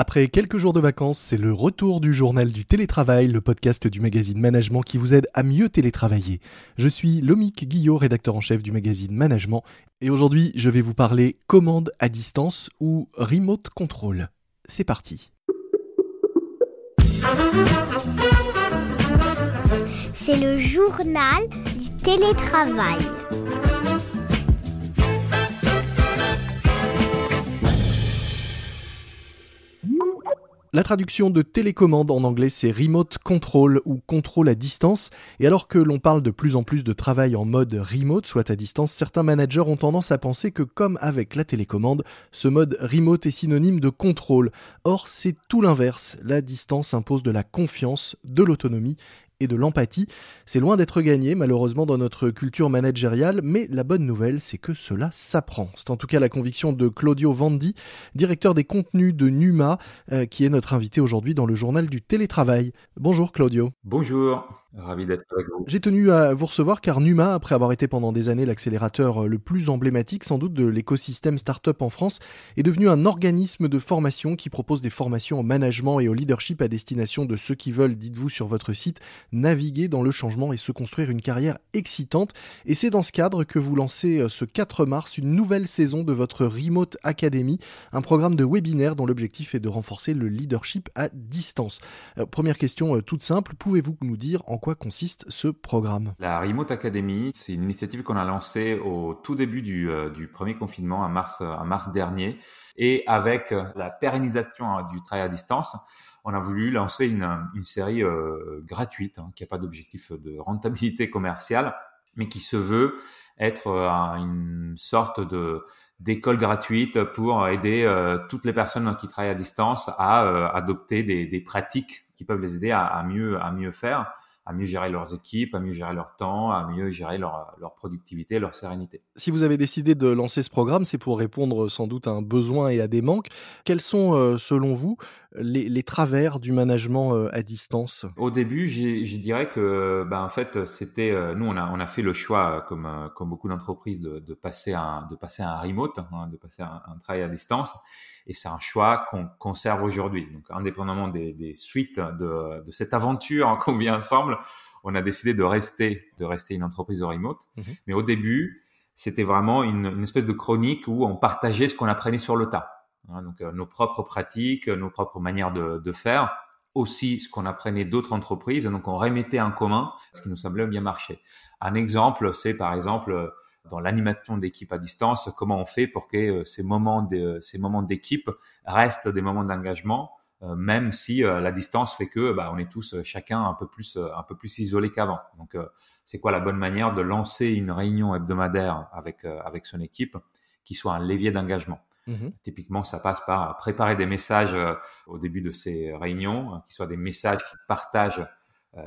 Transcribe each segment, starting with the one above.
Après quelques jours de vacances, c'est le retour du journal du télétravail, le podcast du magazine Management qui vous aide à mieux télétravailler. Je suis Lomique Guillot, rédacteur en chef du magazine Management, et aujourd'hui je vais vous parler commande à distance ou remote control. C'est parti. C'est le journal du télétravail. La traduction de télécommande en anglais c'est remote control ou contrôle à distance et alors que l'on parle de plus en plus de travail en mode remote, soit à distance, certains managers ont tendance à penser que comme avec la télécommande, ce mode remote est synonyme de contrôle. Or c'est tout l'inverse, la distance impose de la confiance, de l'autonomie et de l'empathie. C'est loin d'être gagné, malheureusement, dans notre culture managériale, mais la bonne nouvelle, c'est que cela s'apprend. C'est en tout cas la conviction de Claudio Vandi, directeur des contenus de Numa, euh, qui est notre invité aujourd'hui dans le journal du télétravail. Bonjour Claudio. Bonjour. Ravi d'être avec vous. J'ai tenu à vous recevoir car Numa, après avoir été pendant des années l'accélérateur le plus emblématique sans doute de l'écosystème startup en France, est devenu un organisme de formation qui propose des formations en management et au leadership à destination de ceux qui veulent, dites-vous sur votre site, naviguer dans le changement et se construire une carrière excitante. Et c'est dans ce cadre que vous lancez euh, ce 4 mars une nouvelle saison de votre Remote Academy, un programme de webinaire dont l'objectif est de renforcer le leadership à distance. Euh, première question euh, toute simple, pouvez-vous nous dire en quoi consiste ce programme? La Remote Academy, c'est une initiative qu'on a lancée au tout début du, euh, premier confinement, en mars, en mars dernier. Et avec la pérennisation hein, du travail à distance, on a voulu lancer une, série euh, gratuite, hein, qui n'a pas d'objectif de rentabilité commerciale, mais qui se veut être euh, une sorte d'école gratuite pour aider euh, toutes les personnes qui travaillent à distance à euh, adopter des, pratiques qui peuvent les aider à mieux faire à mieux gérer leurs équipes, à mieux gérer leur temps, à mieux gérer leur, leur productivité, leur sérénité. Si vous avez décidé de lancer ce programme, c'est pour répondre sans doute à un besoin et à des manques. Quels sont, euh, selon vous, les, les, travers du management euh, à distance? Au début, je dirais que, ben, en fait, c'était euh, nous, on a, on a fait le choix, comme, comme beaucoup d'entreprises, de, de, passer à, de passer à un remote, hein, de passer à un, un travail à distance et c'est un choix qu'on conserve aujourd'hui. Donc, indépendamment des, des suites de, de, cette aventure qu'on vit ensemble, on a décidé de rester, de rester une entreprise de remote. Mmh. Mais au début, c'était vraiment une, une, espèce de chronique où on partageait ce qu'on apprenait sur le tas. Hein, donc, euh, nos propres pratiques, nos propres manières de, de faire, aussi ce qu'on apprenait d'autres entreprises. Donc, on remettait en commun ce qui nous semblait bien marcher. Un exemple, c'est par exemple dans l'animation d'équipe à distance, comment on fait pour que euh, ces moments de, ces moments d'équipe restent des moments d'engagement, euh, même si euh, la distance fait que bah, on est tous chacun un peu plus un peu plus isolé qu'avant. Donc c'est quoi la bonne manière de lancer une réunion hebdomadaire avec avec son équipe qui soit un levier d'engagement? Mmh Typiquement, ça passe par préparer des messages au début de ces réunions, hein, qui soient des messages qui partagent euh,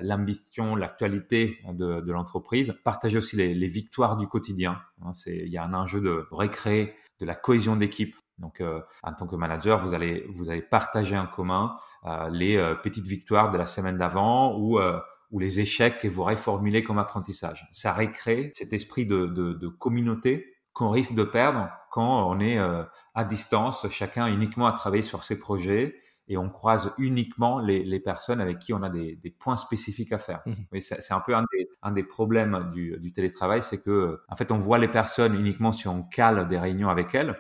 l'ambition, l'actualité de, de l'entreprise, partager aussi les, les, victoires du quotidien. Hein, c'est, il y a un enjeu de recréer de la cohésion d'équipe. Donc, euh, en tant que manager, vous allez vous allez partager en commun euh, les euh, petites victoires de la semaine d'avant ou euh, ou les échecs que vous réformulez comme apprentissage. Ça recrée cet esprit de, de, de communauté qu'on risque de perdre quand on est à distance, chacun uniquement à travailler sur ses projets et on croise uniquement les, les, personnes avec qui on a des, des points spécifiques à faire. Mmh. Mais c'est un peu un des, un des problèmes du, du, télétravail, c'est que en fait on voit les personnes uniquement si on cale des réunions avec elles,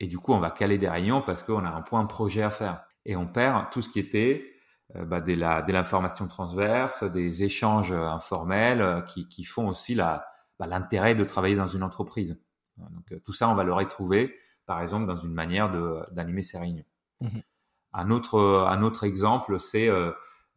et du coup on va caler des réunions parce qu'on a un point projet à faire, et on perd tout ce qui était euh, bah, de l'information transverse, des échanges informels euh, qui, qui font aussi bah, l'intérêt de travailler dans une entreprise. Donc euh, tout ça on va le retrouver par exemple dans une manière d'animer ces réunions. Mmh. Un autre, un autre exemple, c'est, euh,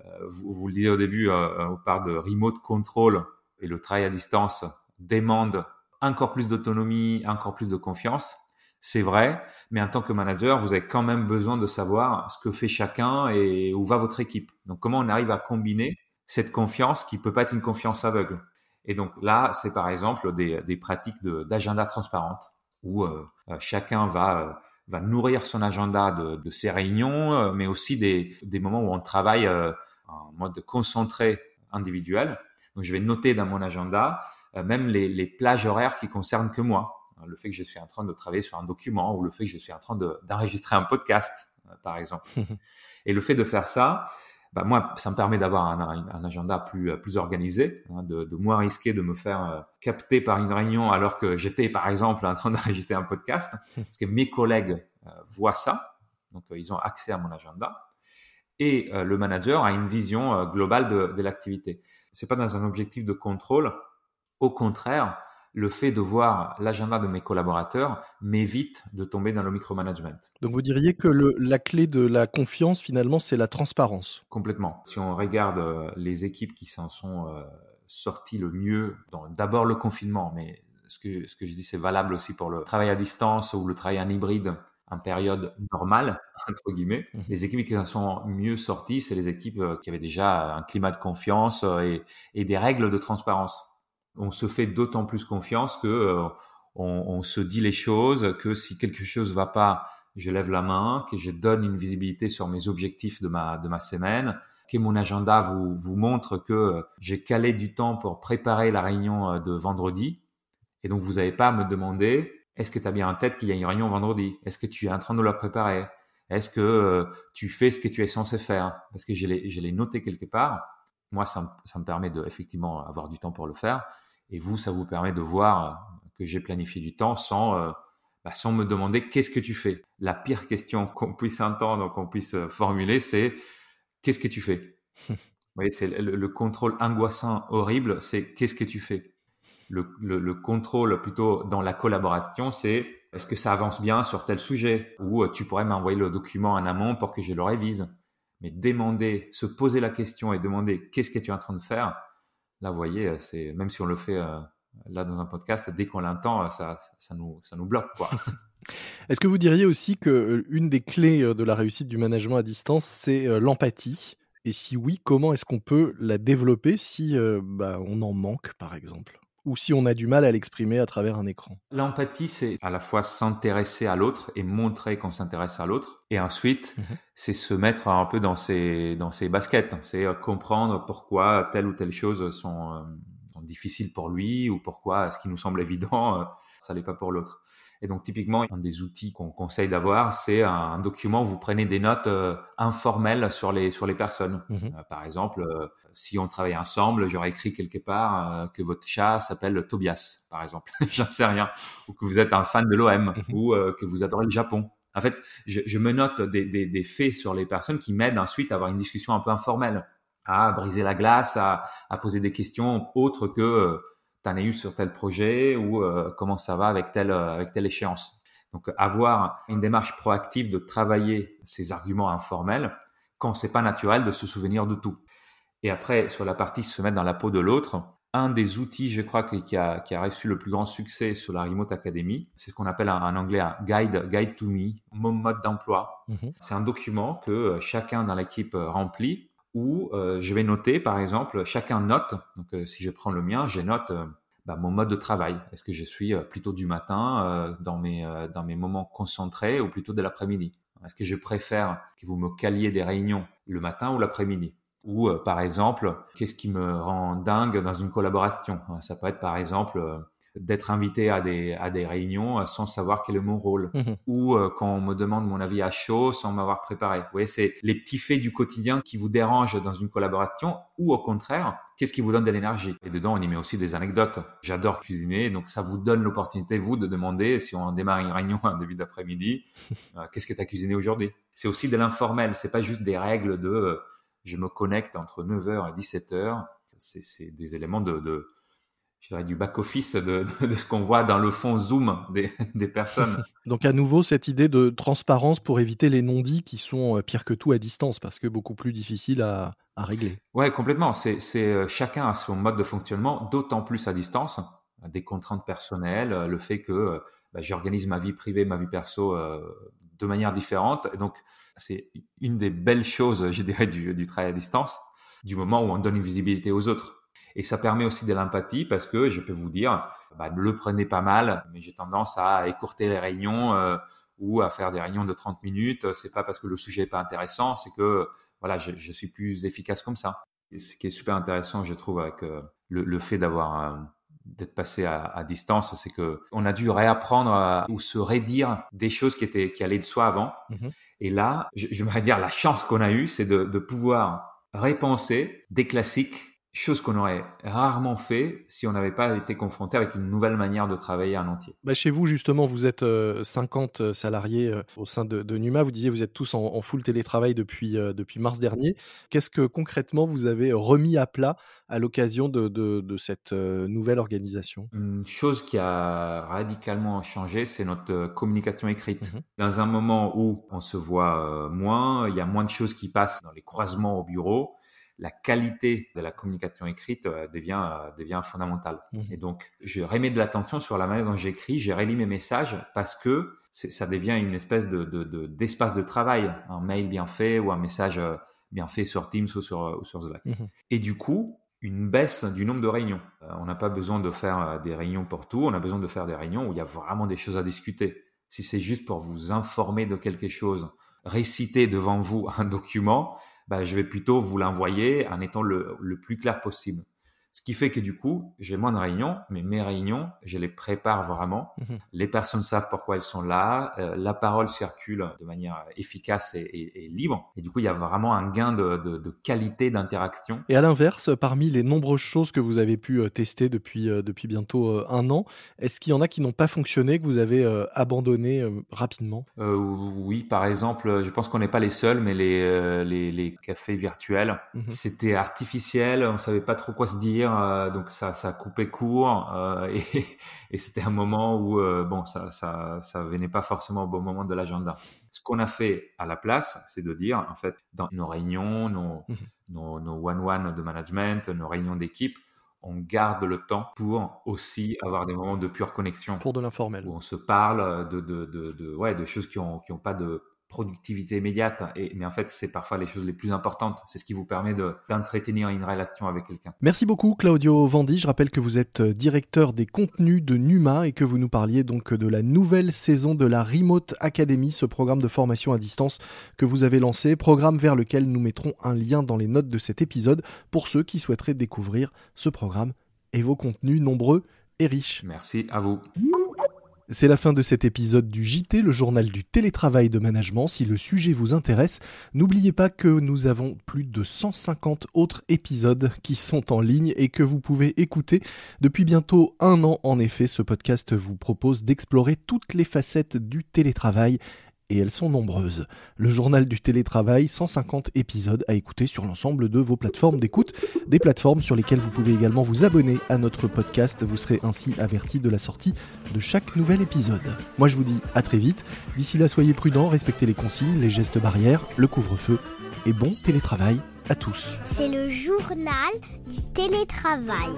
euh, vous, vous, le disiez au début, euh, on parle de remote control et le travail à distance demande encore plus d'autonomie, encore plus de confiance. C'est vrai, mais en tant que manager, vous avez quand même besoin de savoir ce que fait chacun et où va votre équipe. Donc, comment on arrive à combiner cette confiance qui peut pas être une confiance aveugle? Et donc là, c'est par exemple des, des pratiques d'agenda transparente où euh, chacun va va nourrir son agenda de, de ses réunions, euh, mais aussi des, des, moments où on travaille euh, en mode concentré individuel. Donc, je vais noter dans mon agenda euh, même les, les, plages horaires qui concernent que moi. Le fait que je suis en train de travailler sur un document ou le fait que je suis en train d'enregistrer un podcast. par exemple. et le fait de faire ça, bah moi, ça me permet d'avoir un, agenda plus, plus organisé, hein, de, de, moins risquer de me faire euh, capter par une réunion alors que j'étais, par exemple, en train d'enregistrer un podcast, parce que mes collègues euh, voient ça, donc euh, ils ont accès à mon agenda, et le manager a une vision globale de, de l'activité. C'est pas dans un objectif de contrôle, au contraire, le fait de voir l'agenda de mes collaborateurs m'évite de tomber dans le micromanagement. Donc vous diriez que la clé de la confiance, finalement, c'est la transparence. Complètement. Si on regarde euh, les équipes qui s'en sont euh, sorties le mieux, d'abord le confinement, mais ce que, ce que je dis, c'est valable aussi pour le travail à distance ou le travail en hybride en période normale, entre guillemets. Mmh. Les équipes qui s'en sont mieux sorties, c'est les équipes euh, qui avaient déjà un climat de confiance et des règles de transparence on se fait d'autant plus confiance que euh, on, se dit les choses, que si quelque chose va pas, je lève la main, que je donne une visibilité sur mes objectifs de ma de ma semaine, que mon agenda vous vous montre que j'ai calé du temps pour préparer la réunion euh, de vendredi, et donc vous n'avez pas à me demander est-ce que tu as bien en tête qu'il y a une réunion vendredi? Est-ce que tu es en train de la préparer? Est-ce que euh, tu fais ce que tu es censé faire? Parce que je l'ai noté quelque part. Moi, ça, ça me permet de effectivement avoir du temps pour le faire. Et vous, ça vous permet de voir que j'ai planifié du temps sans, euh, bah, sans me demander qu'est-ce que tu fais. La pire question qu'on puisse entendre, qu'on puisse euh, formuler, c'est qu'est-ce que tu fais? Vous voyez, c'est le, contrôle angoissant, horrible, c'est qu'est-ce que tu fais? Le, le, contrôle plutôt dans la collaboration, c'est est-ce que ça avance bien sur tel sujet? Ou euh, tu pourrais m'envoyer le document en amont pour que je le révise. Mais demander, se poser la question et demander qu'est-ce que tu es en train de faire, Là, vous voyez, euh, c'est même si on le fait euh, là dans un podcast, dès qu'on l'entend, euh, ça, nous, ça nous bloque. Est-ce que vous diriez aussi que une des clés de la réussite du management à distance, c'est l'empathie? Et si oui, comment est-ce qu'on peut la développer si bah, on en manque, par exemple? Ou si on a du mal à l'exprimer à travers un écran. L'empathie, c'est à la fois s'intéresser à l'autre et montrer qu'on s'intéresse à l'autre. Et ensuite, mmh c'est se mettre un peu dans ses, dans ses baskets. C'est euh, comprendre pourquoi telle ou telle chose sont, euh, sont difficiles pour lui ou pourquoi ce qui nous semble évident, euh, ça l'est pas pour l'autre. Et donc typiquement, un des outils qu'on conseille d'avoir, c'est un, document où vous prenez des notes euh, informelles sur les sur les personnes. Mhm. Euh, par exemple, euh, si on travaille ensemble, j'aurais écrit quelque part que votre chat s'appelle Tobias, par exemple. J'en sais rien. Ou que vous êtes un fan de l'OM mhm. ou que vous adorez le Japon. En fait, je, je me note des, des, des, faits sur les personnes qui m'aident ensuite à avoir une discussion un peu informelle, à briser la glace, à, à poser des questions autres que t'en as eu sur tel projet ou euh, comment ça va avec telle euh, avec telle échéance. Donc avoir une démarche proactive de travailler ces arguments informels quand c'est pas naturel de se souvenir de tout. Et après sur la partie se mettre dans la peau de l'autre, un des outils, je crois, qui a, qui a reçu le plus grand succès sur la Remote Academy, c'est ce qu'on appelle en anglais un guide, guide to me, mon mode d'emploi. Mhm. C'est un document que euh, chacun dans l'équipe remplit où euh, je vais noter, par exemple, chacun note. Donc, euh, si je prends le mien, je note euh, bah, mon mode de travail. Est-ce que je suis plutôt du matin dans mes dans mes moments concentrés ou plutôt de l'après-midi? Est-ce que je préfère que vous me caliez des réunions le matin ou l'après-midi? Ou par exemple, qu'est-ce qui me rend dingue dans une collaboration? Ça peut être par exemple d'être invité à des, à des réunions euh, sans savoir quel est mon rôle. Mhm. Ou euh, quand on me demande mon avis à chaud sans m'avoir préparé. Vous voyez, c'est les petits faits du quotidien qui vous dérangent dans une collaboration ou au contraire, qu'est-ce qui vous donne de l'énergie? Et dedans, on y met aussi des anecdotes. J'adore cuisiner, donc ça vous donne l'opportunité, vous, de demander, si on démarre une réunion en début d'après-midi, euh, qu'est-ce que tu as cuisiné aujourd'hui? C'est aussi de l'informel, c'est pas juste des règles de je me connecte entre 9h et 17h. C'est des éléments de, de je dirais, du back-office de, de, ce qu'on voit dans le fond Zoom des, des personnes. Donc à nouveau, cette idée de transparence pour éviter les non-dits qui sont euh, pire que tout à distance, parce que beaucoup plus difficiles à, à régler. Ouais, complètement. C'est euh, chacun a son mode de fonctionnement, d'autant plus à distance, des contraintes personnelles, le fait que bah, j'organise ma vie privée, ma vie perso euh, de manière différente. Donc c'est une des belles choses, je dirais, du, du travail à distance, du moment où on donne une visibilité aux autres et ça permet aussi de l'empathie parce que je peux vous dire, bah, ne le prenez pas mal, mais j'ai tendance à écourter les réunions euh, ou à faire des réunions de 30 minutes. C'est pas parce que le sujet est pas intéressant, c'est que voilà, je, je, suis plus efficace comme ça. Et ce qui est super intéressant, je trouve, avec euh, le, le, fait d'avoir euh, d'être passé à, à distance, c'est que on a dû réapprendre ou se redire des choses qui étaient qui allaient de soi avant. Mmh Et là, je, j'aimerais dire la chance qu'on a eue, c'est de, de pouvoir repenser des classiques chose qu'on aurait rarement fait si on n'avait pas été confronté avec une nouvelle manière de travailler en entier. Bah chez vous, justement, vous êtes 50 euh, salariés euh, au sein de, Numa. Vous disiez vous êtes tous en, full télétravail depuis, euh, depuis mars dernier. Qu'est-ce que concrètement vous avez remis à plat à l'occasion de, de, cette nouvelle organisation? Une chose qui a radicalement changé, c'est notre communication écrite. Mmh dans un moment où on se voit moins, il y a moins de choses qui passent dans les croisements au bureau la qualité de la communication écrite euh, devient, euh, devient fondamentale. Mmh. Et donc, je remets de l'attention sur la manière dont j'écris, j'ai relis mes messages parce que ça devient une espèce de, d'espace de, travail, un mail bien fait ou un message euh, bien fait sur Teams ou sur, sur Slack. Mmh. Et du coup, une baisse du nombre de réunions. on n'a pas besoin de faire des réunions pour tout, on a besoin de faire des réunions où il y a vraiment des choses à discuter. Si c'est juste pour vous informer de quelque chose, réciter devant vous un document, bah, je vais plutôt vous l'envoyer en étant le, le plus clair possible. Ce qui fait que du coup, j'ai moins de réunions, mais mes réunions, je les prépare vraiment. Mhm. Les personnes savent pourquoi elles sont là. Euh, la parole circule de manière efficace et, libre. Et du coup, il y a vraiment un gain de, qualité d'interaction. Et à l'inverse, parmi les nombreuses choses que vous avez pu euh, tester depuis, euh, depuis bientôt un an, est-ce qu'il y en a qui n'ont pas fonctionné, que vous avez abandonné rapidement? Oui, par exemple, je pense qu'on n'est pas les seuls, mais les, les, cafés virtuels, mhm. c'était artificiel, on savait pas trop quoi se dire euh, donc ça, ça coupait court euh, et, et c'était un moment où euh, bon, ça, ça, ça venait pas forcément au bon moment de l'agenda. Ce qu'on a fait à la place, c'est de dire en fait dans nos réunions, nos, mmh nos, nos one-one de management, nos réunions d'équipe, on garde le temps pour aussi avoir des moments de pure connexion. Pour de l'informel. Où on se parle de, de, de, de, ouais, de choses qui n'ont qui ont pas de productivité immédiate, et, mais en fait, c'est parfois les choses les plus importantes. C'est ce qui vous permet d'entretenir une relation avec quelqu'un. Merci beaucoup, Claudio Vandi. Je rappelle que vous êtes euh, directeur des contenus de Numa et que vous nous parliez donc de la nouvelle saison de la Remote Academy, ce programme de formation à distance que vous avez lancé, programme vers lequel nous mettrons un lien dans les notes de cet épisode pour ceux qui souhaiteraient découvrir ce programme et vos contenus nombreux et riches. Merci à vous. C'est la fin de cet épisode du JT, le journal du télétravail de management. Si le sujet vous intéresse, n'oubliez pas que nous avons plus de 150 autres épisodes qui sont en ligne et que vous pouvez écouter. Depuis bientôt un an, en effet, ce podcast vous propose d'explorer toutes les facettes du télétravail et elles sont nombreuses. Le journal du télétravail, 150 épisodes à écouter sur l'ensemble de vos plateformes d'écoute, des plateformes sur lesquelles vous pouvez également vous abonner à notre podcast, vous serez ainsi averti de la sortie de chaque nouvel épisode. Moi je vous dis à très vite, d'ici là soyez prudents, respectez les consignes, les gestes barrières, le couvre-feu et bon télétravail à tous. C'est le journal du télétravail.